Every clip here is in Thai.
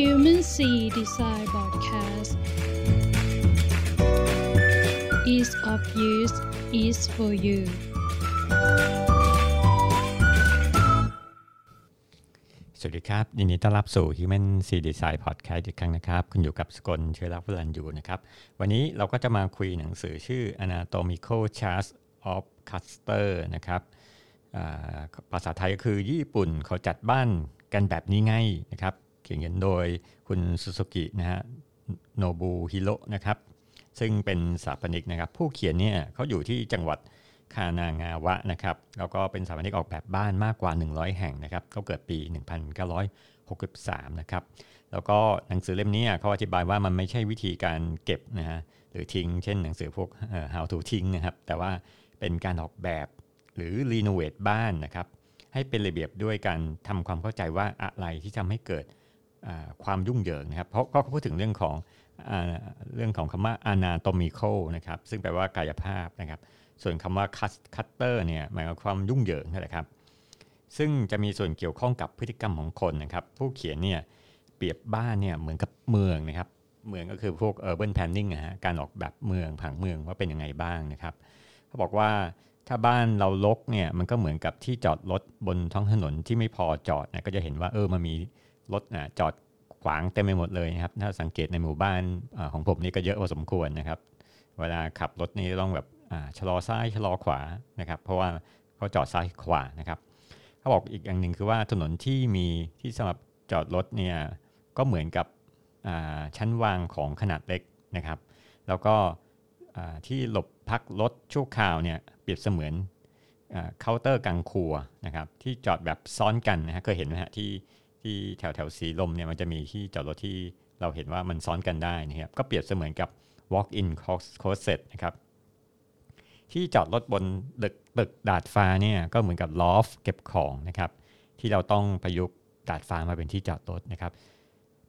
Human Sea Design Podcast Ease of use is for you สวัสดีครับยินดีต้อนรับสู่ Human C Design Podcast อีกครั้งนะครับ คุณอยู่กับสกลเชื้อรักพลันอยู่นะครับ วันนี้เราก็จะมาคุยหนังสือชื่อ Anatomical Charts of Cluster นะครับภาษาไทยก็คือญี่ปุ่นเขาจัดบ้านกันแบบนี้ไงนะครับ เขียนโดยคุณซูซูกินะฮะโนบุฮิโรนะครับ ซึ่งเป็นสถาปนิกนะครับ ผู้เขียนเนี่ยเขาอยู่ที่จังหวัดคานางาวะนะครับ แล้วก็เป็นสถาปนิกออกแบบบ้านมากกว่า 100 แห่งนะครับเขาเกิดปี 1963 นะครับ แล้วก็หนังสือเล่มนี้เขาอธิบายว่ามันไม่ใช่วิธีการเก็บนะฮะหรือทิ้ง เช่นหนังสือพวกเอ่อ how to ทิ้งนะครับ แต่ว่าเป็นการออกแบบหรือรีโนเวทบ้านนะครับให้เป็นระเบียบด้วยการทำความเข้าใจว่าอะไรที่ทำให้เกิด ความยุ่งเหยิงนะครับ เพราะก็พูดถึงเรื่องของเรื่องของคำว่า anatomical นะครับ ซึ่งแปลว่ากายภาพนะครับ ส่วนคำว่า cut- cutter เนี่ยหมายความความยุ่งเหยิงนั่นแหละครับ ซึ่งจะมีส่วนเกี่ยวข้องกับพฤติกรรมของคนนะครับ ผู้เขียนเนี่ยเปรียบบ้านเนี่ยเหมือนกับเมืองนะครับ เมืองก็คือพวก urban planning นะฮะ การออกแบบเมืองผังเมืองว่าเป็นยังไงบ้างนะครับ เขาบอกว่าถ้าบ้านเราลกเนี่ยมันก็เหมือนกับที่จอดรถบนท้องถนนที่ไม่พอจอดนะก็จะเห็นว่าเออมันมี รถจอดขวางเต็มไปหมดเลยนะครับ ถ้าสังเกตในหมู่บ้านอของผมนี่ก็เยอะพอสมควรนะครับ เวลาขับรถนี่ต้องแบบชะลอซ้ายชะลอขวานะครับ เพราะว่าเขาจอดซ้ายขวานะครับเขาบอกอีกอย่างหนึ่งคือว่าถนนที่มีที่สำหรับจอดรถเนี่ยก็เหมือนกับชั้นวางของขนาดเล็กนะครับ แล้วก็ที่หลบพักรถชั่วคราวเนี่ยเปรียบเสมือนเคาน์เตอร์กลางครัวนะครับที่จอดแบบซ้อนกันนะฮะเคยเห็นไหมฮะที่ ที่แถวแถวสีลมเนี่ยมันจะมีที่จอดรถที่เราเห็นว่ามันซ้อนกันได้นะครับ ก็เปรียบเสมือนกับ walk-in closet นะครับ ที่จอดรถบนตึกตึกดาดฟ้าเนี่ยก็เหมือนกับ loft เก็บของนะครับ ที่เราต้องประยุกต์ดาดฟ้ามาเป็นที่จอดรถนะครับ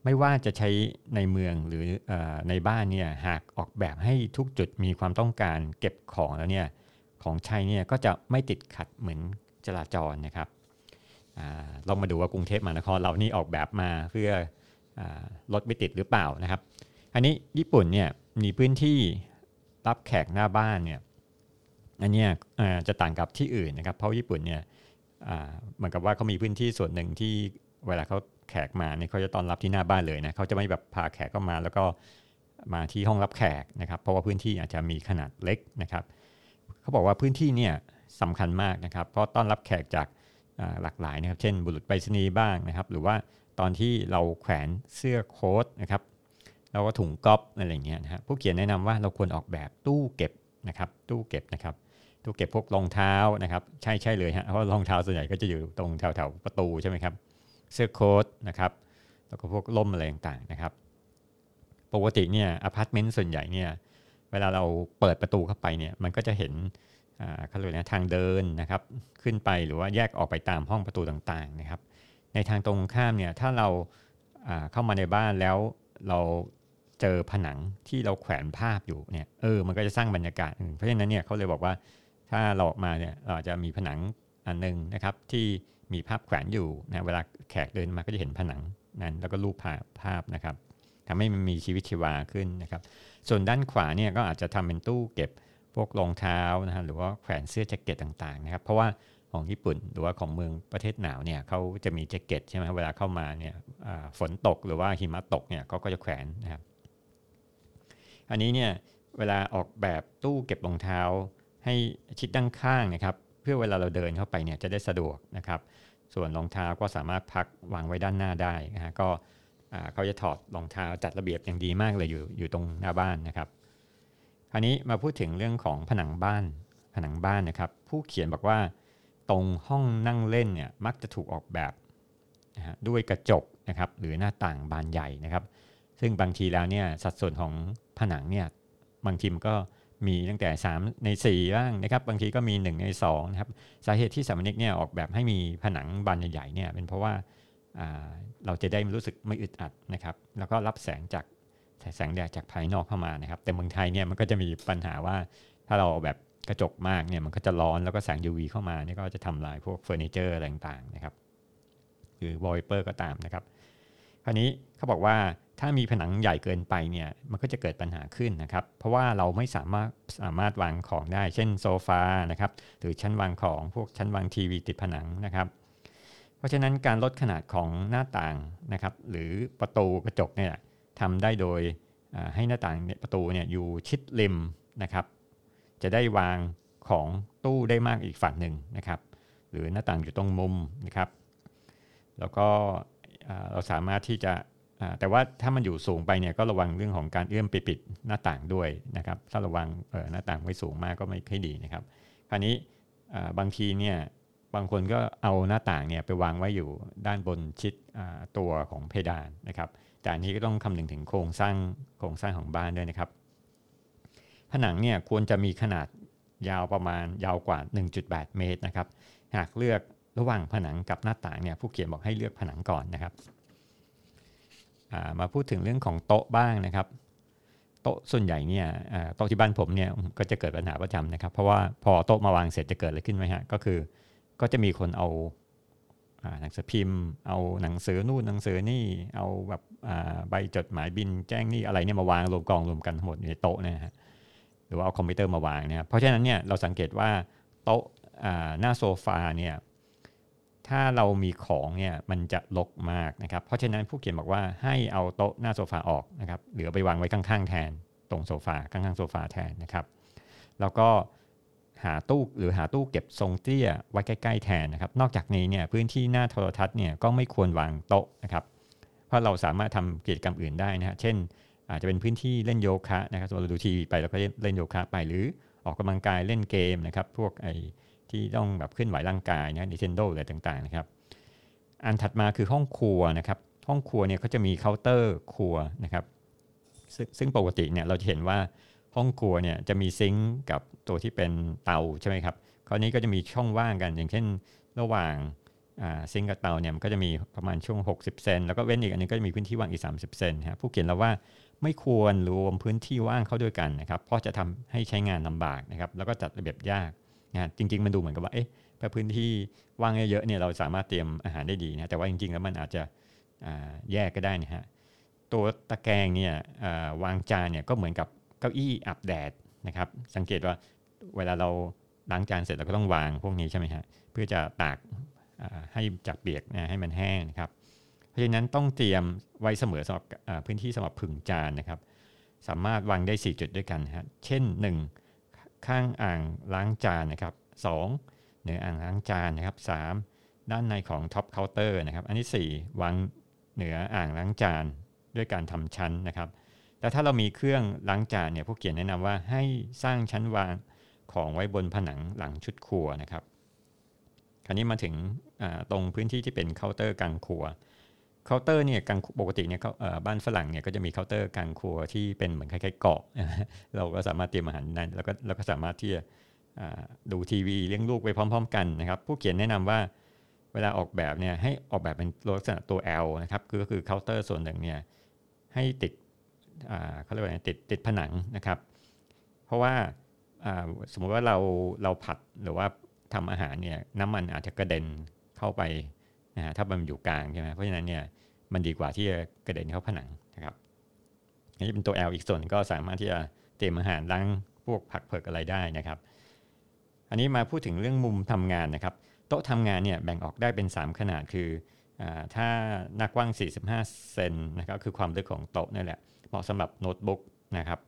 ไม่ว่าจะใช้ในเมืองหรืออในบ้านเนี่ยหากออกแบบให้ทุกจุดมีความต้องการเก็บของแล้วเนี่ยของใช้เนี่ยก็จะไม่ติดขัดเหมือนจราจรนะครับ ลองมาดูว่ากรุงเทพมหานครเรานี่ออกแบบมาเพื่ออารถไม่ติดหรือเปล่านะครับ อันนี้ญี่ปุ่นเนี่ยมีพื้นที่รับแขกหน้าบ้านเนี่ยอันนี้จะต่างกับที่อื่นนะครับเพราะญี่ปุ่นเนี่ยเหมือนกับว่าเขามีพื้นที่ส่วนหนึ่งที่เวลาเขาแขกมาเนี่ยเขาจะต้อนรับที่หน้าบ้านเลยนะเขาจะไม่แบบพาแขกเข้ามาแล้วก็มาที่ห้องรับแขกนะครับ เพราะว่าพื้นที่อาจจะมีขนาดเล็กนะครับเขาบอกว่าพื้นที่เนี่ยสำคัญมากนะครับ เพราะต้อนรับแขกจาก หลากหลายนะครับ เช่น บุรุษไปรษณีย์บ้างนะครับ หรือว่าตอนที่เราแขวนเสื้อโค้ทนะครับเราก็ถุงก๊อปอะไรเงี้ยนะฮะผู้เขียนแนะนำว่าเราควรออกแบบตู้เก็บนะครับ ตู้เก็บนะครับ ตู้เก็บพวกรองเท้านะครับ ใช่ใช่เลยฮะเพราะรองเท้าส่วนใหญ่ก็จะอยู่ตรงแถวแถวๆประตูใช่ไหมครับ เสื้อโค้ทนะครับ แล้วก็พวกล่มอะไรต่างๆนะครับ ปกติเนี่ยอพาร์ตเมนต์ส่วนใหญ่เนี่ยเวลาเราเปิดประตูเข้าไปเนี่ยมันก็จะเห็น เขาเรียกนะทางเดินนะครับขึ้นไปหรือว่าแยกออกไปตามห้องประตูต่างๆนะครับ ในทางตรงข้ามเนี่ยถ้าเราอ่าเข้ามาในบ้านแล้วเราเจอผนังที่เราแขวนภาพอยู่เนี่ยเออมันก็จะสร้างบรรยากาศเพราะฉะนั้นเนี่ยเขาเลยบอกว่าถ้าเราออกมาเนี่ยเราจะมีผนังอันหนึงนะครับที่มีภาพแขวนอยู่นะเวลาแขกเดินมาก็จะเห็นผนังนั้น แล้วก็รูปภาพภาพนะครับทำให้มันมีชีวิตชีวาขึ้นนะครับ ส่วนด้านขวาเนี่ยก็อาจจะทำเป็นตู้เก็บ พวกรองเท้านะฮะหรือว่าแขวนเสื้อแจ็คเก็ตต่างๆนะครับ เพราะว่าของญี่ปุ่นหรือว่าของเมืองประเทศหนาวเนี่ยเขาจะมีแจ็คเก็ตใช่ไหมเวลาเข้ามาเนี่ยฝนตกหรือว่าหิมะตกเนี่ยเขาก็จะแขวนนะครับ อันนี้เนี่ยเวลาออกแบบตู้เก็บรองเท้า ให้ชิดด้านข้างนะครับ เพื่อเวลาเราเดินเข้าไปเนี่ยจะได้สะดวกนะครับ ส่วนรองเท้าก็สามารถพักวางไว้ด้านหน้าได้นะฮะก็เขาจะถอดรองเท้าจัดระเบียบอย่างดีมากเลยอยู่อยู่ตรงหน้าบ้านนะครับ ราวนี้มาพูดถึงเรื่องของผนังบ้าน ผนังบ้านนะครับ ผู้เขียนบอกว่า ตรงห้องนั่งเล่นเนี่ยมักจะถูกออกแบบนะฮะด้วยกระจกนะครับ หรือหน้าต่างบานใหญ่นะครับ ซึ่งบางทีแล้วเนี่ยสัดส่วนของผนังเนี่ยบางทีมันก็มีตั้งแต่ 3 ใน 4 บ้างนะครับ บางทีก็มี 1 ใน2นะครับสาเหตุที่สามนิกเนี่ยออกแบบให้มีผนังบานใหญ่ๆเนี่ยเป็นเพราะว่าอ่าเราจะได้รู้สึกไม่อึดอัดนะครับ แล้วก็รับแสงจาก แสงแดดจากภายนอกเข้ามานะครับ แต่เมืองไทยเนี่ยมันก็จะมีปัญหาว่าถ้าเราแบบกระจกมากเนี่ยมันก็จะร้อนแล้วก็แสง UV เข้ามาเนี่ยก็จะทำลายพวกเฟอร์นิเจอร์อะไรต่างๆนะครับหรือวอลเปอร์ก็ตามนะครับ คราวนี้เขาบอกว่าถ้ามีผนังใหญ่เกินไปเนี่ยมันก็จะเกิดปัญหาขึ้นนะครับ เพราะว่าเราไม่สามารถสามารถวางของได้ เช่นโซฟานะครับหรือชั้นวางของพวกชั้นวางทีวีติดผนังนะครับเพราะฉะนั้นการลดขนาดของหน้าต่างนะครับ หรือประตูกระจกเนี่ย ทำได้โดยให้หน้าต่างประตูเนี่ยอยู่ชิดริมนะครับ จะได้วางของตู้ได้มากอีกฝั่งหนึ่งนะครับ หรือหน้าต่างอยู่ตรงมุมนะครับ แล้วก็เราสามารถที่จะแต่ว่าถ้ามันอยู่สูงไปเนี่ยก็ระวังเรื่องของการเอื้อมไปปิดหน้าต่างด้วยนะครับ ถ้าระวังหน้าต่างไว้สูงมากก็ไม่ค่อยดีนะครับ คราวนี้บางทีเนี่ยบางคนก็เอาหน้าต่างเนี่ยไปวางไว้อยู่ด้านบนชิดตัวของเพดานนะครับ แต่อันนี้ก็ต้องคำนึงถึงโครงสร้างโครงสร้างของบ้านด้วยนะครับ ผนังเนี่ยควรจะมีขนาดยาวประมาณยาวกว่า 1.8 เมตรนะครับ หากเลือกระหว่างผนังกับหน้าต่างเนี่ยผู้เขียนบอกให้เลือกผนังก่อนนะครับ มาพูดถึงเรื่องของโต๊ะบ้างนะครับโต๊ะส่วนใหญ่เนี่ยโต๊ะที่บ้านผมเนี่ยก็จะเกิดปัญหาประจำนะครับ เพราะว่าพอโต๊ะมาวางเสร็จจะเกิดอะไรขึ้นไหมฮะก็คือ ก็จะมีคนเอา หนังสือพิมพ์ เอาหนังสือนู่นหนังสือนี่ เอาแบบใบจดหมายบิลแจ้งหนี้อะไรเนี่ยมาวางรวมกองรวมกันหมดในโต๊ะนะฮะหรือว่าเอาคอมพิวเตอร์มาวางนะครับเพราะฉะนั้นเนี่ยเราสังเกตว่าโต๊ะหน้าโซฟาเนี่ยถ้าเรามีของเนี่ยมันจะรกมากนะครับ เพราะฉะนั้นผู้เขียนบอกว่าให้เอาโต๊ะหน้าโซฟาออกนะครับเหลือไปวางไว้ข้างๆแทน ตรงโซฟาข้างๆโซฟาแทนนะครับ แล้วก็ หาตู้หรือหาตู้เก็บทรงเตี้ยไว้ใกล้ ๆ แทนนะครับ นอกจากนี้เนี่ยพื้นที่หน้าโทรทัศน์เนี่ยก็ไม่ควรวางโต๊ะนะครับ เพราะเราสามารถทำกิจกรรมอื่นได้นะฮะเช่น อาจจะเป็นพื้นที่เล่นโยคะนะครับเราดูทีวีไปแล้วก็เล่นโยคะไปหรือออกกำลังกายเล่นเกมนะครับ พวกไอที่ต้องแบบเคลื่อนไหวร่างกายนะ Nintendo อะไรต่างๆนะครับ อันถัดมาคือห้องครัวนะครับ ห้องครัวเนี่ยเขาจะมีเคาน์เตอร์ครัวนะครับ ซึ่งปกติเนี่ยเราจะเห็นว่า ห้องครัวเนี่ยจะมีซิงก์กับตัวที่เป็นเตาใช่ไหมครับคราวนี้ก็จะมีช่องว่างกัน อย่างเช่น ระหว่างซิงก์กับเตาเนี่ยมันก็จะมีประมาณช่วง 60 เซนแล้วก็เว้นอีกอันนึงก็จะมีพื้นที่ว่างอีก 30 เซนฮะผู้เขียนเราว่าไม่ควรรวมพื้นที่ว่างเข้าด้วยกันนะครับ เพราะจะทำให้ใช้งานลำบากนะครับ แล้วก็จัดระเบียบยากนะจริง ๆ มันดูเหมือนกับว่าเอ๊ะถ้าพื้นที่ว่างเยอะๆเนี่ยเราสามารถเตรียมอาหารได้ดีนะแต่ว่าจริง ๆ แล้วมันอาจจะแยกก็ได้นะฮะตัวตะแกรงเนี่ยวางจานเนี่ยก็เหมือนกับ เก้าอี้อับแดดนะครับ สังเกตว่าเวลาเราล้างจานเสร็จเราก็ต้องวางพวกนี้ใช่ไหมฮะเพื่อจะตากให้จากเปียกนะให้มันแห้งนะครับ เพราะฉะนั้นต้องเตรียมไว้เสมอสำหรับพื้นที่สำหรับผึ่งจานนะครับ สามารถวางได้ 4 จุดด้วยกันฮะเช่น 1 ข้างอ่างล้างจานนะครับ 2 เหนืออ่างล้างจานนะครับ 3. ด้านในของ top เคาน์เตอร์นะครับ อันที่ 4 วางเหนืออ่างล้างจานด้วยการทำชั้นนะครับ แต่ถ้าเรามีเครื่องล้างจานเนี่ยผู้เขียนแนะนำว่าให้สร้างชั้นวางของไว้บนผนังหลังชุดครัวนะครับ คราวนี้มาถึงตรงพื้นที่ที่เป็นเคาน์เตอร์กลางครัวเคาน์เตอร์เนี่ยกลางปกติเนี่ยบ้านฝรั่งเนี่ยก็จะมีเคาน์เตอร์กลางครัวที่เป็นเหมือนคล้ายๆเกาะเราก็สามารถเตรียมอาหารนั้นแล้วก็เราก็สามารถที่จะดูทีวีเลี้ยงลูกไปพร้อม ๆ กันนะครับ ผู้เขียนแนะนำว่าเวลาออกแบบเนี่ยให้ออกแบบเป็นลักษณะตัว L นะครับก็คือเคาน์เตอร์ส่วนหนึ่งเนี่ยให้ติด เขาเรียกว่าติดติดผนังนะครับ เพราะว่าสมมติว่าเราเราผัดหรือว่าทำอาหารเนี่ยน้ำมันอาจจะกระเด็นเข้าไปนะฮะถ้ามันอยู่กลางใช่ไหมเพราะฉะนั้นเนี่ยมันดีกว่าที่จะกระเด็นเข้าผนังนะครับอันี่เป็นตัว L อีกส่วนก็สามารถที่จะเตรียมอาหารล้างพวกผักเผือกอะไรได้นะครับ อันนี้มาพูดถึงเรื่องมุมทำงานนะครับ โต๊ะทำงานเนี่ยแบ่งออกได้เป็น 3 ขนาดคือ ถ้าหน้ากว้าง 45 เซนนะครับคือความลึกของโต๊ะนั่แหละเหมาะสำหรับโน้ตบุ๊กนะครับ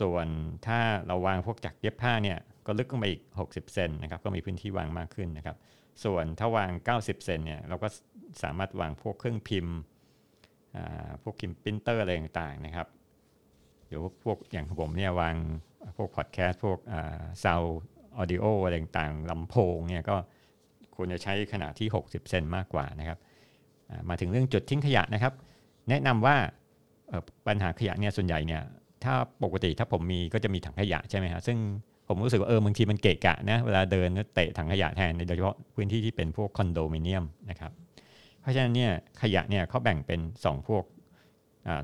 ส่วนถ้าเราวางพวกจักรเย็บผ้าเนี่ยก็ลึกลงไปอีก 60 เซนนะครับก็มีพื้นที่วางมากขึ้นนะครับ ส่วนถ้าวาง 90 เซนเนี่ยเราก็สามารถวางพวกเครื่องพิมพ์พวกพิมพ์ปรินเตอร์อะไรต่างๆนะครับหรือพวกอย่างผมเนี่ยวางพวกพอดแคสต์พวก sound audio อะไรต่างๆลำโพงเนี่ยก็ ควรจะใช้ขนาดที่ 60 เซนมากกว่านะครับมาถึงเรื่องจุดทิ้งขยะนะครับ แนะนำว่าปัญหาขยะเนี่ยส่วนใหญ่เนี่ยถ้าปกติถ้าผมมีก็จะมีถังขยะใช่ไหมครับซึ่งผมรู้สึกว่าเออบางทีมันเกะกะนะเวลาเดินเตะถังขยะแทนโดยเฉพาะพื้นที่ที่เป็นพวกคอนโดมิเนียมนะครับเพราะฉะนั้นเนี่ยขยะเนี่ยเขาแบ่งเป็น 2 พวก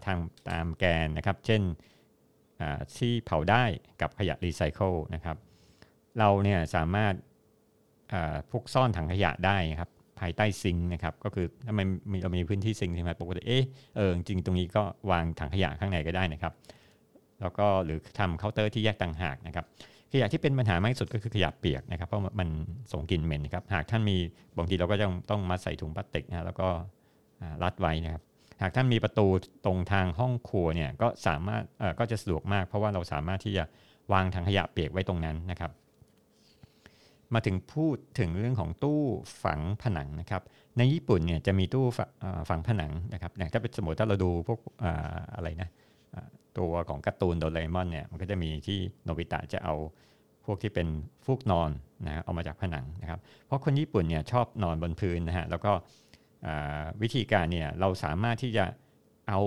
ทางตามแกนนะครับ เช่นที่เผาได้กับขยะรีไซเคิลนะครับ เราเนี่ยสามารถ พวกซ่อนถังขยะได้ครับภายใต้ sink นะครับก็คือถ้ามันมีเรามีพื้นที่ sink ใช่ไหมปกติเออเออจริงตรงนี้ก็วางถังขยะข้างในก็ได้นะครับ แล้วก็หรือทำเคาน์เตอร์ที่แยกต่างหากนะครับขยะที่เป็นปัญหามากที่สุดก็คือขยะเปียกนะครับเพราะมันส่งกลิ่นเหม็นนะครับหากท่านมีบางทีเราก็ต้องต้องมัดใส่ถุงพลาสติกนะแล้วก็รัดไว้นะครับ หากท่านมีประตูตรงทางห้องครัวเนี่ยก็สามารถเออก็จะสะดวกมาก เพราะว่าเราสามารถที่จะวางถังขยะเปียกไว้ตรงนั้นนะครับ มาถึงพูดถึงเรื่องของตู้ฝังผนังนะครับในญี่ปุ่นเนี่ยจะมีตู้ฝังผนังนะครับอย่างถ้าเป็นสมมติถ้าเราดูพวกอะไรนะตัวของการ์ตูนโดเรมอนเนี่ยมันก็จะมีที่โนบิตะจะเอาพวกที่เป็นฟูกนอนนะเอามาจากผนังนะครับ เพราะคนญี่ปุ่นเนี่ยชอบนอนบนพื้นนะฮะแล้วก็วิธีการเนี่ยเราสามารถที่จะเอา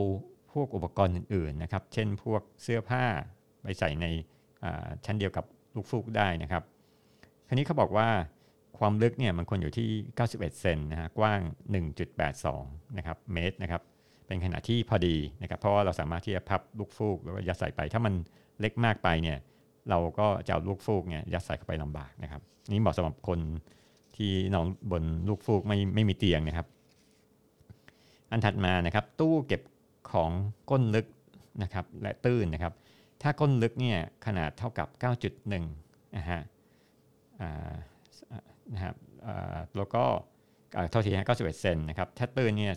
พวกอุปกรณ์อื่นๆนะครับ เช่นพวกเสื้อผ้าไปใส่ในชั้นเดียวกับลูกฟูกได้นะครับ คราวนี้เขาบอกว่าความลึกเนี่ยมันควรอยู่ที่ 91 เซนนะฮะ กว้าง 1.82 นะครับ เมตรนะครับ เป็นขนาดที่พอดีนะครับ เพราะว่าเราสามารถที่จะพับลูกฟูกหรือว่ายัดใส่ไป ถ้ามันเล็กมากไปเนี่ย เราก็จะเอาลูกฟูกเนี่ยยัดใส่เข้าไปลำบากนะครับ นี่เหมาะสำหรับคนที่นอนบนลูกฟูกไม่ไม่มีเตียงนะครับ อันถัดมานะครับ ตู้เก็บของก้นลึกนะครับ และตื้นนะครับ ถ้าก้นลึกเนี่ยขนาดเท่ากับ 9.1นะฮะ นะครับแล้วก็เท่าที่ฮะ91 เซนนะครับถ้าตื้นเนี่ย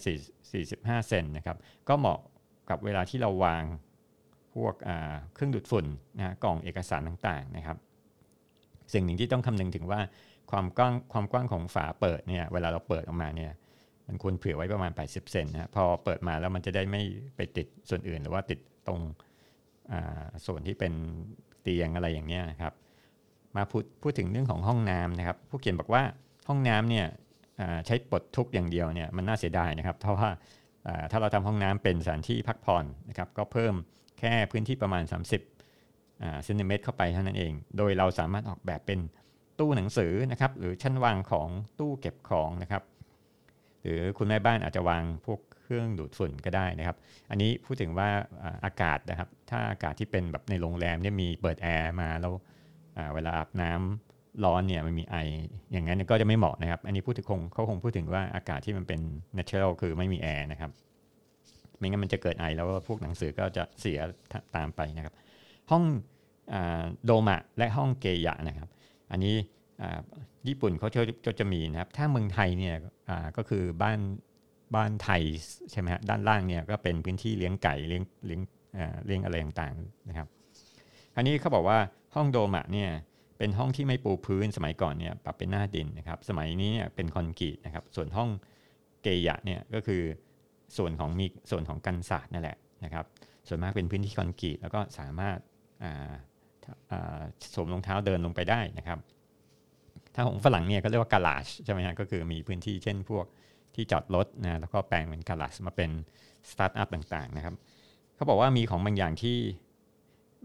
45 เซนนะครับก็เหมาะกับเวลาที่เราวางพวกเครื่องดูดฝุ่นนะกล่องเอกสารต่างๆนะครับ สิ่งหนึ่งที่ต้องคำนึงถึงว่าความกว้างความกว้างของฝาเปิดเนี่ยเวลาเราเปิดออกมาเนี่ยมันควรเผื่อไว้ประมาณ 80 เซนนะพอเปิดมาแล้วมันจะได้ไม่ไปติดส่วนอื่น หรือว่าติดตรงส่วนที่เป็นเตียงอะไรอย่างเนี้ยนะครับ มาพูดพูดถึงเรื่องของห้องน้ำนะครับ ผู้เขียนบอกว่าห้องน้ำเนี่ยใช้ปลดทุกอย่างเดียวเนี่ยมันน่าเสียดายนะครับ เพราะว่าถ้าเราทำห้องน้ำเป็นสถานที่พักผ่อนนะครับก็เพิ่มแค่พื้นที่ประมาณ 30เซนติเมตรเข้าไปเท่านั้นเอง โดยเราสามารถออกแบบเป็นตู้หนังสือนะครับหรือชั้นวางของตู้เก็บของนะครับ หรือคุณแม่บ้านอาจจะวางพวกเครื่องดูดฝุ่นก็ได้นะครับ อันนี้พูดถึงว่าอากาศนะครับ ถ้าอากาศที่เป็นแบบในโรงแรมเนี่ยมีเปิดแอร์มาแล้ว เวลาอาบน้ำร้อนเนี่ยมันมีไอ อย่างนั้นก็จะไม่เหมาะนะครับ อันนี้พูดถึงคงเขาคงพูดถึงว่าอากาศที่มันเป็น natural คือไม่มีแอร์นะครับ ไม่งั้นมันจะเกิดไอแล้วพวกหนังสือก็จะเสียตามไปนะครับ ห้องโดมะและห้องเกยะนะครับ อันนี้ญี่ปุ่นเขาจะจะมีนะครับ ถ้าเมืองไทยเนี่ยก็คือบ้านบ้านไทยใช่ไหมฮะด้านล่างเนี่ยก็เป็นพื้นที่เลี้ยงไก่เลี้ยงเลี้ยงเลี้ยงอะไรต่างๆนะครับ อันนี้เขาบอกว่า ห้องโดมะเนี่ยเป็นห้องที่ไม่ปูพื้นสมัยก่อนเนี่ยปรับเป็นหน้าดินนะครับสมัยนี้เนี่ยเป็นคอนกรีตนะครับส่วนห้องเกยะเนี่ยก็คือส่วนของมีส่วนของกันศาสตร์นั่นแหละนะครับส่วนมากเป็นพื้นที่คอนกรีตแล้วก็สามารถสวมรองเท้าเดินลงไปได้นะครับ ถ้าของฝรั่งเนี่ยก็เรียกว่า garage ใช่ไหมฮะก็คือมีพื้นที่เช่นพวกที่จอดรถนะแล้วก็แปลงเป็น garage มาเป็นสตาร์ทอัพต่างๆนะครับเขาบอกว่ามีของบางอย่างที่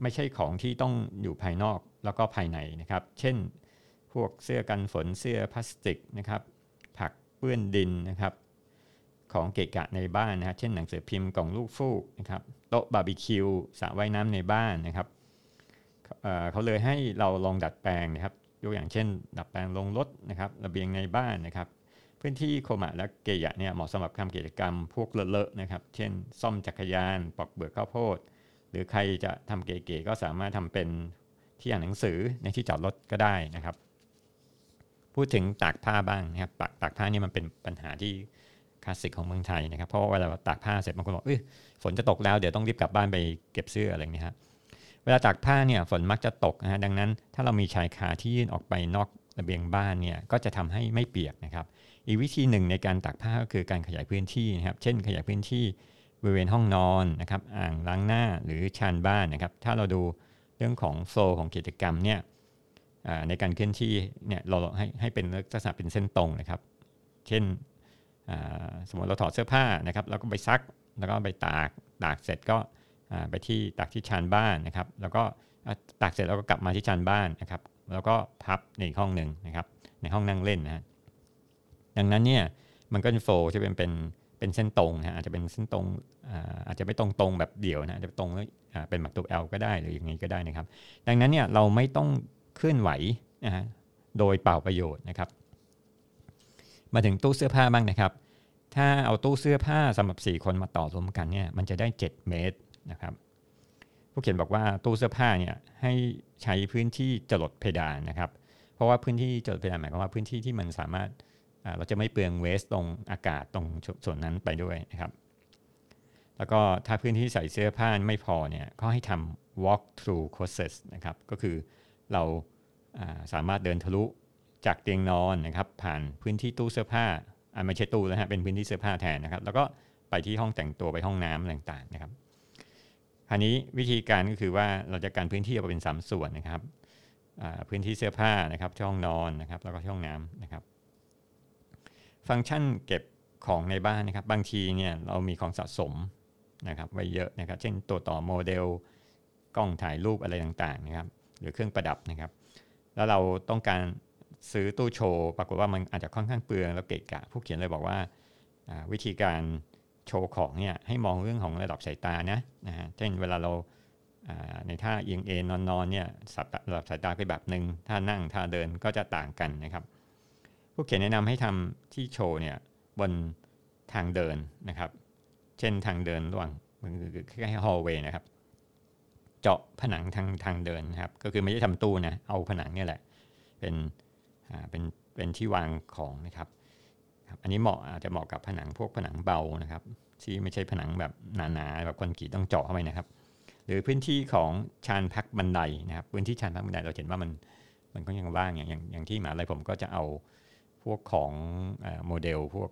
ไม่ใช่ของที่ต้องอยู่ภายนอกแล้วก็ภายในนะครับ เช่น พวกเสื้อกันฝนเสื้อพลาสติกนะครับ ผักเปื้อนดินนะครับ ของเกะกะในบ้านนะฮะเช่นหนังสือพิมพ์กล่องลูกฟูกนะครับโต๊ะบาร์บีคิวสระว่ายน้ำในบ้านนะครับเขาเลยให้เราลองดัดแปลงนะครับยกอย่างเช่น ดัดแปลงลงรถนะครับระเบียงในบ้านนะครับ พื้นที่โคมะและเกยะเนี่ยเหมาะสำหรับทำกิจกรรมพวกเลอะๆนะครับ เช่น ซ่อมจักรยาน ปอกเบือกข้าวโพด หรือใครจะทำเก๋ๆก็สามารถทำเป็นที่อ่านหนังสือในที่จอดรถก็ได้นะครับ พูดถึงตากผ้าบ้างนะครับตากตากผ้านี่มันเป็นปัญหาที่คลาสสิกของเมืองไทยนะครับ เพราะว่าเวลาตากผ้าเสร็จบางคนบอกเอ้ยฝนจะตกแล้วเดี๋ยวต้องรีบกลับบ้านไปเก็บเสื้ออะไรอย่างนี้ครับเวลาตากผ้าเนี่ยฝนมักจะตกนะฮะดังนั้น ถ้าเรามีชายคาที่ยื่นออกไปนอกระเบียงบ้านเนี่ยก็จะทำให้ไม่เปียกนะครับ อีกวิธีหนึ่งในการตากผ้าก็คือการขยายพื้นที่นะครับ เช่น ขยายพื้นที่ บริเวณห้องนอนนะครับอ่างล้างหน้าหรือชานบ้านนะครับ ถ้าเราดูเรื่องของโฟล์ของกิจกรรมเนี่ยในการเคลื่อนที่เนี่ยเราให้ให้เป็นลักษณะเป็นเส้นตรงนะครับ เช่นสมมติเราถอดเสื้อผ้านะครับแล้วก็ไปซักแล้วก็ไปตากตากเสร็จก็ไปที่ตากที่ชานบ้านนะครับ แล้วก็ตากเสร็จแล้วก็กลับมาที่ชานบ้านนะครับ แล้วก็พับในห้องหนึ่งนะครับ ในห้องนั่งเล่นนะดังนั้นเนี่ยมันก็จะโฟจะเป็นเป็น เป็นเส้นตรงนะอาจจะเป็นเส้นตรงอาจจะไม่ตรงตรงแบบเดี่ยวนะจะตรงแล้วเป็นหมักตัว L ก็ได้หรืออย่างนี้ก็ได้นะครับ ดังนั้นเนี่ยเราไม่ต้องเคลื่อนไหวนะฮะโดยเปล่าประโยชน์นะครับ มาถึงตู้เสื้อผ้าบ้างนะครับ ถ้าเอาตู้เสื้อผ้าสำหรับ 4 คนมาต่อรวมกันเนี่ยมันจะได้ 7 เมตรนะครับผู้เขียนบอกว่าตู้เสื้อผ้าเนี่ยให้ใช้พื้นที่จรดเพดานนะครับ เพราะว่าพื้นที่จรดเพดานหมายความว่าพื้นที่ที่มันสามารถ เราจะไม่เปลืองเวสตรงอากาศตรงส่วนนั้นไปด้วยนะครับ แล้วก็ถ้าพื้นที่ใส่เสื้อผ้าไม่พอเนี่ยก็ให้ทำ walk through closet นะครับ ก็คือเราสามารถเดินทะลุจากเตียงนอนนะครับ ผ่านพื้นที่ตู้เสื้อผ้าอ่าไม่ใช่ตู้แล้วฮะเป็นพื้นที่เสื้อผ้าแทนนะครับ แล้วก็ไปที่ห้องแต่งตัวไปห้องน้ำอะไรต่างๆนะครับคราวนี้วิธีการก็คือว่าเราจะการพื้นที่ออกเป็นสามส่วนนะครับพื้นที่เสื้อผ้านะครับช่องนอนนะครับ แล้วก็ช่องน้ำนะครับ ฟังก์ชันเก็บของในบ้านนะครับ บางทีเนี่ยเรามีของสะสมนะครับไว้เยอะนะครับ เช่นตัวต่อโมเดล กล้องถ่ายรูปอะไรต่างๆนะครับ หรือเครื่องประดับนะครับ แล้วเราต้องการซื้อตู้โชว์ ปรากฏว่ามันอาจจะค่อนข้างเปลืองแล้วเกะกะ ผู้เขียนเลยบอกว่าวิธีการโชว์ของเนี่ยให้มองเรื่องของระดับสายตานะนะฮะเช่นเวลาเราในท่าเอียงเอนนอนเนี่ยระดับสายตาไปแบบหนึ่งถ้านั่งถ้าเดินก็จะต่างกันนะครับ ผู้เขียนแนะนำให้ทำที่โชว์เนี่ยบนทางเดินนะครับ เช่นทางเดินระหว่างคล้ายๆฮอลเวย์นะครับ เจาะผนังทางทางเดินนะครับ ก็คือไม่ได้ทำตู้นะเอาผนังเนี่ยแหละ เป็นอ่าเป็นเป็นที่วางของนะครับอันนี้เหมาะอาจจะเหมาะกับผนังพวกผนังเบานะครับ ที่ไม่ใช่ผนังแบบหนาๆแบบคอนกรีตต้องเจาะเข้าไปนะครับ หรือพื้นที่ของชานพักบันไดนะครับ พื้นที่ชานพักบันไดเราเห็นว่ามันมันก็ยังว่างอย่างอย่างอย่างที่หมาอะไรผมก็จะเอา พวกของโมเดล พวก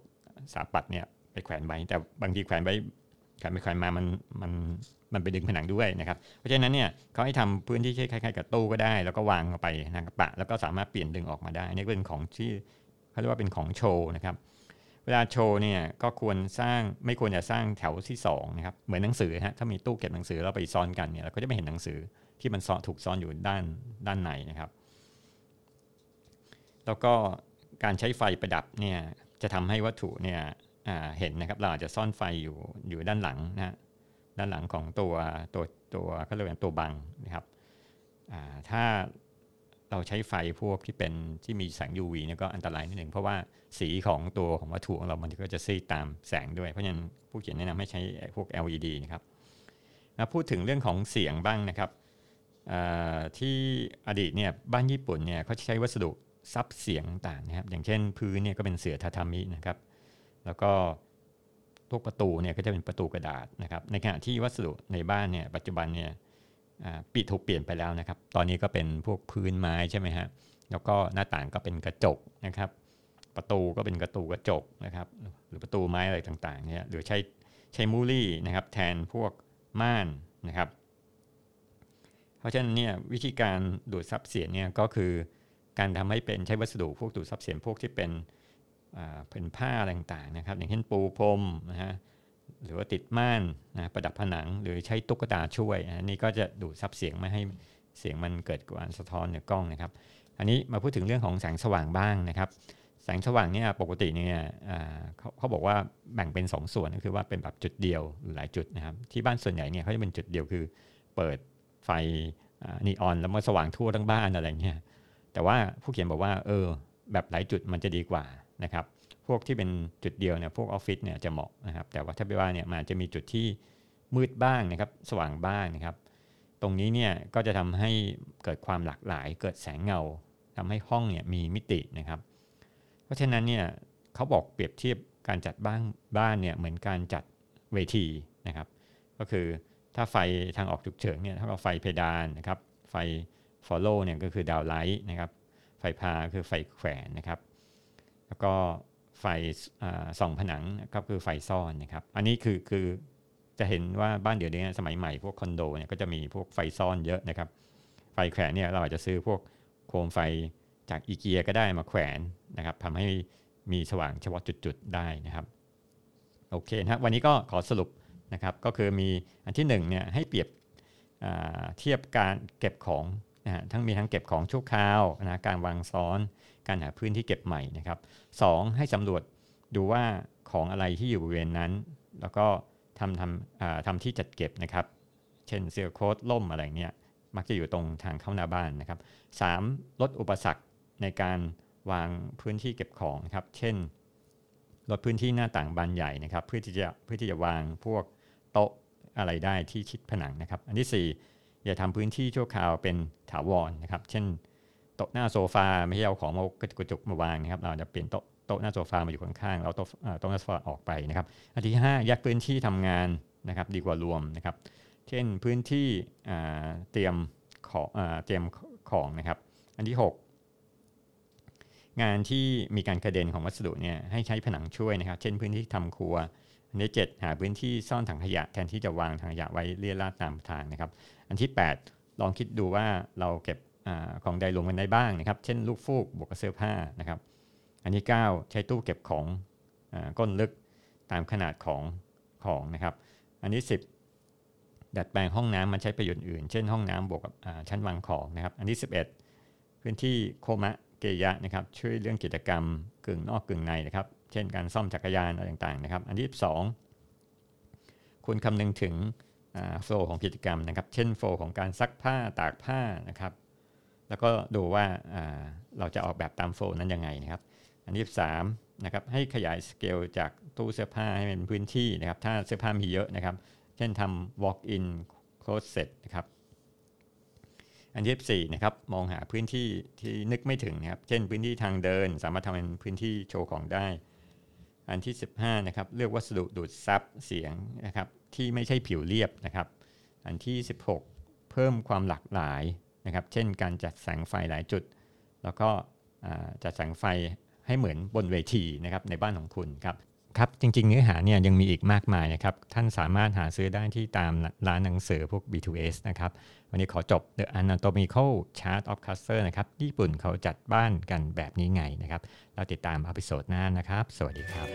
สาปัดเนี่ยไปแขวนไว้ แต่บางทีแขวนไว้แขวนไปแขวนมามันมันมันไปดึงผนังด้วยนะครับ เพราะฉะนั้นเนี่ยเขาให้ทำพื้นที่คล้ายๆกับตู้ก็ได้ แล้วก็วางไปนะครับปะ แล้วก็สามารถเปลี่ยนดึงออกมาได้นี่เป็นของที่เขาเรียกว่าเป็นของโชว์นะครับ เวลาโชว์เนี่ยก็ควรสร้างไม่ควรจะสร้างแถวที่2นะครับเหมือนหนังสือฮะถ้ามีตู้เก็บหนังสือเราไปซ้อนกันเนี่ยเราก็จะไม่เห็นหนังสือที่มันถูกซ้อนอยู่ด้านด้านในนะครับ แล้วก็ การใช้ไฟประดับเนี่ยจะทำให้วัตถุเนี่ยเห็นนะครับเราอาจจะซ่อนไฟอยู่อยู่ด้านหลังนะด้านหลังของตัวตัวตัวเขาเรียกว่าตัวบังนะครับถ้าเราใช้ไฟพวกที่เป็นที่มีแสง UV เนี่ยก็อันตรายนิดหนึ่งเพราะว่าสีของตัวของวัตถุของเรามันก็จะซีดตามแสงด้วย เพราะฉะนั้นผู้เขียนแนะนำให้ใช้พวก LED นะครับมาพูดถึงเรื่องของเสียงบ้างนะครับที่อดีตเนี่ยบ้านญี่ปุ่นเนี่ยเขาใช้วัสดุ ซับเสียงต่างนะครับ อย่างเช่นพื้นเนี่ยก็เป็นเสื่อทาทามินะครับ แล้วก็พวกประตูเนี่ยก็จะเป็นประตูกระดาษนะครับ ในขณะที่วัสดุในบ้านเนี่ยปัจจุบันเนี่ยปีถูกเปลี่ยนไปแล้วนะครับ ตอนนี้ก็เป็นพวกพื้นไม้ใช่ไหมฮะ แล้วก็หน้าต่างก็เป็นกระจกนะครับ ประตูก็เป็นกระตูกระจกนะครับ หรือประตูไม้อะไรต่างๆเนี่ยหรือใช้ใช้มูลี่นะครับ แทนพวกม่านนะครับ เพราะฉะนั้นเนี่ยวิธีการดูดซับเสียงเนี่ยก็คือ การทำให้เป็นใช้วัสดุพวกดูดซับเสียงพวกที่เป็นเป็นผ้าอะไรต่างๆนะครับ อย่างเช่นปูพรมนะฮะหรือว่าติดม่านนะประดับผนังหรือใช้ตุ๊กตาช่วยอันนี้ก็จะดูดซับเสียงไม่ให้เสียงมันเกิดการสะท้อนในกล้องนะครับ อันนี้มาพูดถึงเรื่องของแสงสว่างบ้างนะครับ แสงสว่างเนี่ยปกติเนี่ยเขาเขาบอกว่าแบ่งเป็น 2สส่วนก็คือว่าเป็นแบบจุดเดียวหรือหลายจุดนะครับ ที่บ้านส่วนใหญ่เนี่ยเขาจะเป็นจุดเดียวคือ เปิดไฟนีออนแล้วมันสว่างทั่วทั้งบ้านอะไรเงี้ย แต่ว่าผู้เขียนบอกว่าเออแบบหลายจุดมันจะดีกว่านะครับพวกที่เป็นจุดเดียวเนี่ยพวกออฟฟิศเนี่ยจะเหมาะนะครับ แต่ว่าถ้าไปว่าเนี่ยมันจะมีจุดที่มืดบ้างนะครับ สว่างบ้างนะครับ ตรงนี้เนี่ยก็จะทำให้เกิดความหลากหลาย เกิดแสงเงาทำให้ห้องเนี่ยมีมิตินะครับ เพราะฉะนั้นเนี่ยเขาบอกเปรียบเทียบการจัดบ้านบ้านเนี่ยเหมือนการจัดเวทีนะครับ ก็คือถ้าไฟทางออกฉุกเฉินเนี่ยถ้าเราไฟเพดานนะครับ ไฟ follow เนี่ยก็คือดาวไลท์นะครับ ไฟพาคือไฟแขวนนะครับ แล้วก็ไฟส่องผนังก็คือไฟซ่อนนะครับ อันนี้คือคือจะเห็นว่าบ้านเดี๋ยวนี้สมัยใหม่พวกคอนโดเนี่ยก็จะมีพวกไฟซ่อนเยอะนะครับ ไฟแขวนเนี่ยเราอาจจะซื้อพวกโคมไฟจากอีเกียก็ได้มาแขวนนะครับทำให้มีสว่างเฉพาะจุดๆได้นะครับ โอเคนะวันนี้ก็ขอสรุปนะครับ ก็คือมีอันที่1เนี่ยให้เปรียบเทียบการเก็บของ นะทั้งมีทั้งเก็บของชั่วคราวนะการวางซ้อน การหาพื้นที่เก็บใหม่นะครับ 2. ให้สำรวจดูว่าของอะไรที่อยู่บริเวณนั้น แล้วก็ทำทำทำที่จัดเก็บนะครับ เช่นเสื้อโค้ทล่มอะไรเนี้ยมักจะอยู่ตรงทางเข้าหน้าบ้านนะครับ 3. ลดอุปสรรคในการวางพื้นที่เก็บของครับ เช่น ลดพื้นที่หน้าต่างบานใหญ่นะครับ เพื่อที่จะเพื่อที่จะวางพวกโต๊ะอะไรได้ที่ชิดผนังนะครับ อันที่ 4 อย่าทำพื้นที่ชั่วคราวเป็นถาวรนะครับ เช่นโต๊ะหน้าโซฟาไม่ใช่เอาของมากระจุกกระจุกมาวางนะครับ เราจะเปลี่ยนโต๊ะโต๊ะหน้าโซฟามาอยู่ข้างๆเราโต๊ะโต๊ะหน้าโซฟาออกไปนะครับ อันที่5แยกพื้นที่ทำงานนะครับดีกว่ารวมนะครับ เช่นพื้นที่เตรียมของเตรียมของนะครับ อันที่ 6 งานที่มีการกระเด็นของวัสดุเนี่ยให้ใช้ผนังช่วยนะครับ เช่นพื้นที่ทำครัว อันที่ 7 หาพื้นที่ซ่อนถังขยะแทนที่จะวางถังขยะไว้เลี่ยราดตามทางนะครับ อันที่ 8 ลองคิดดูว่าเราเก็บอของใดรวมกันได้บ้างนะครับ เช่นลูกฟูกบวกกับเสื้อผ้านะครับ อันที่ 9 ใช้ตู้เก็บของอก้นลึกตามขนาดของของนะครับ อันที่ 10 ดัดแปลงห้องน้ำมันใช้ประโยชน์อื่น เช่นห้องน้ำบวกกับชั้นวางของนะครับ อันที่ 11 พื้นที่โคมะเกยะนะครับ ช่วยเรื่องกิจกรรมกึ่งนอกกึ่งในนะครับ เช่นการซ่อมจักรยานอะไรต่างๆนะครับ อันที่2คุณคำนึงถึงโฟล์ของกิจกรรมนะครับ เช่นโฟล์ของการซักผ้าตากผ้านะครับ แล้วก็ดูว่าเราจะออกแบบตามโฟล์นั้นยังไงนะครับ อันที่3นะครับให้ขยายสเกลจากตู้เสื้อผ้าให้เป็นพื้นที่นะครับ ถ้าเสื้อผ้ามีเยอะนะครับ เช่นทำ walk in closet นะครับอันที่4นะครับมองหาพื้นที่ที่นึกไม่ถึงนะครับ เช่นพื้นที่ทางเดิน สามารถทำเป็นพื้นที่โชว์ของได้ อันที่ 15นะครับเลือกวัสดุดูดซับเสียงนะครับที่ไม่ใช่ผิวเรียบนะครับ อันที่ 16 เพิ่มความหลากหลายนะครับ เช่นการจัดแสงไฟหลายจุด แล้วก็จัดแสงไฟให้เหมือนบนเวทีนะครับในบ้านของคุณครับ ครับจริงๆ เนื้อหาเนี่ยยังมีอีกมากมายนะครับ ท่านสามารถหาซื้อได้ที่ตามร้านหนังสือพวก B2S นะครับ วันนี้ขอจบ The Anatomical Chart of Cluster นะครับ ญี่ปุ่นเขาจัดบ้านกันแบบนี้ไงนะครับ เราติดตามอพิโซดหน้านะครับ สวัสดีครับ